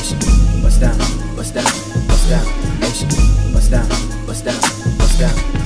motion, bust down, bust down, bust down, motion, bust down, bust down, bust down.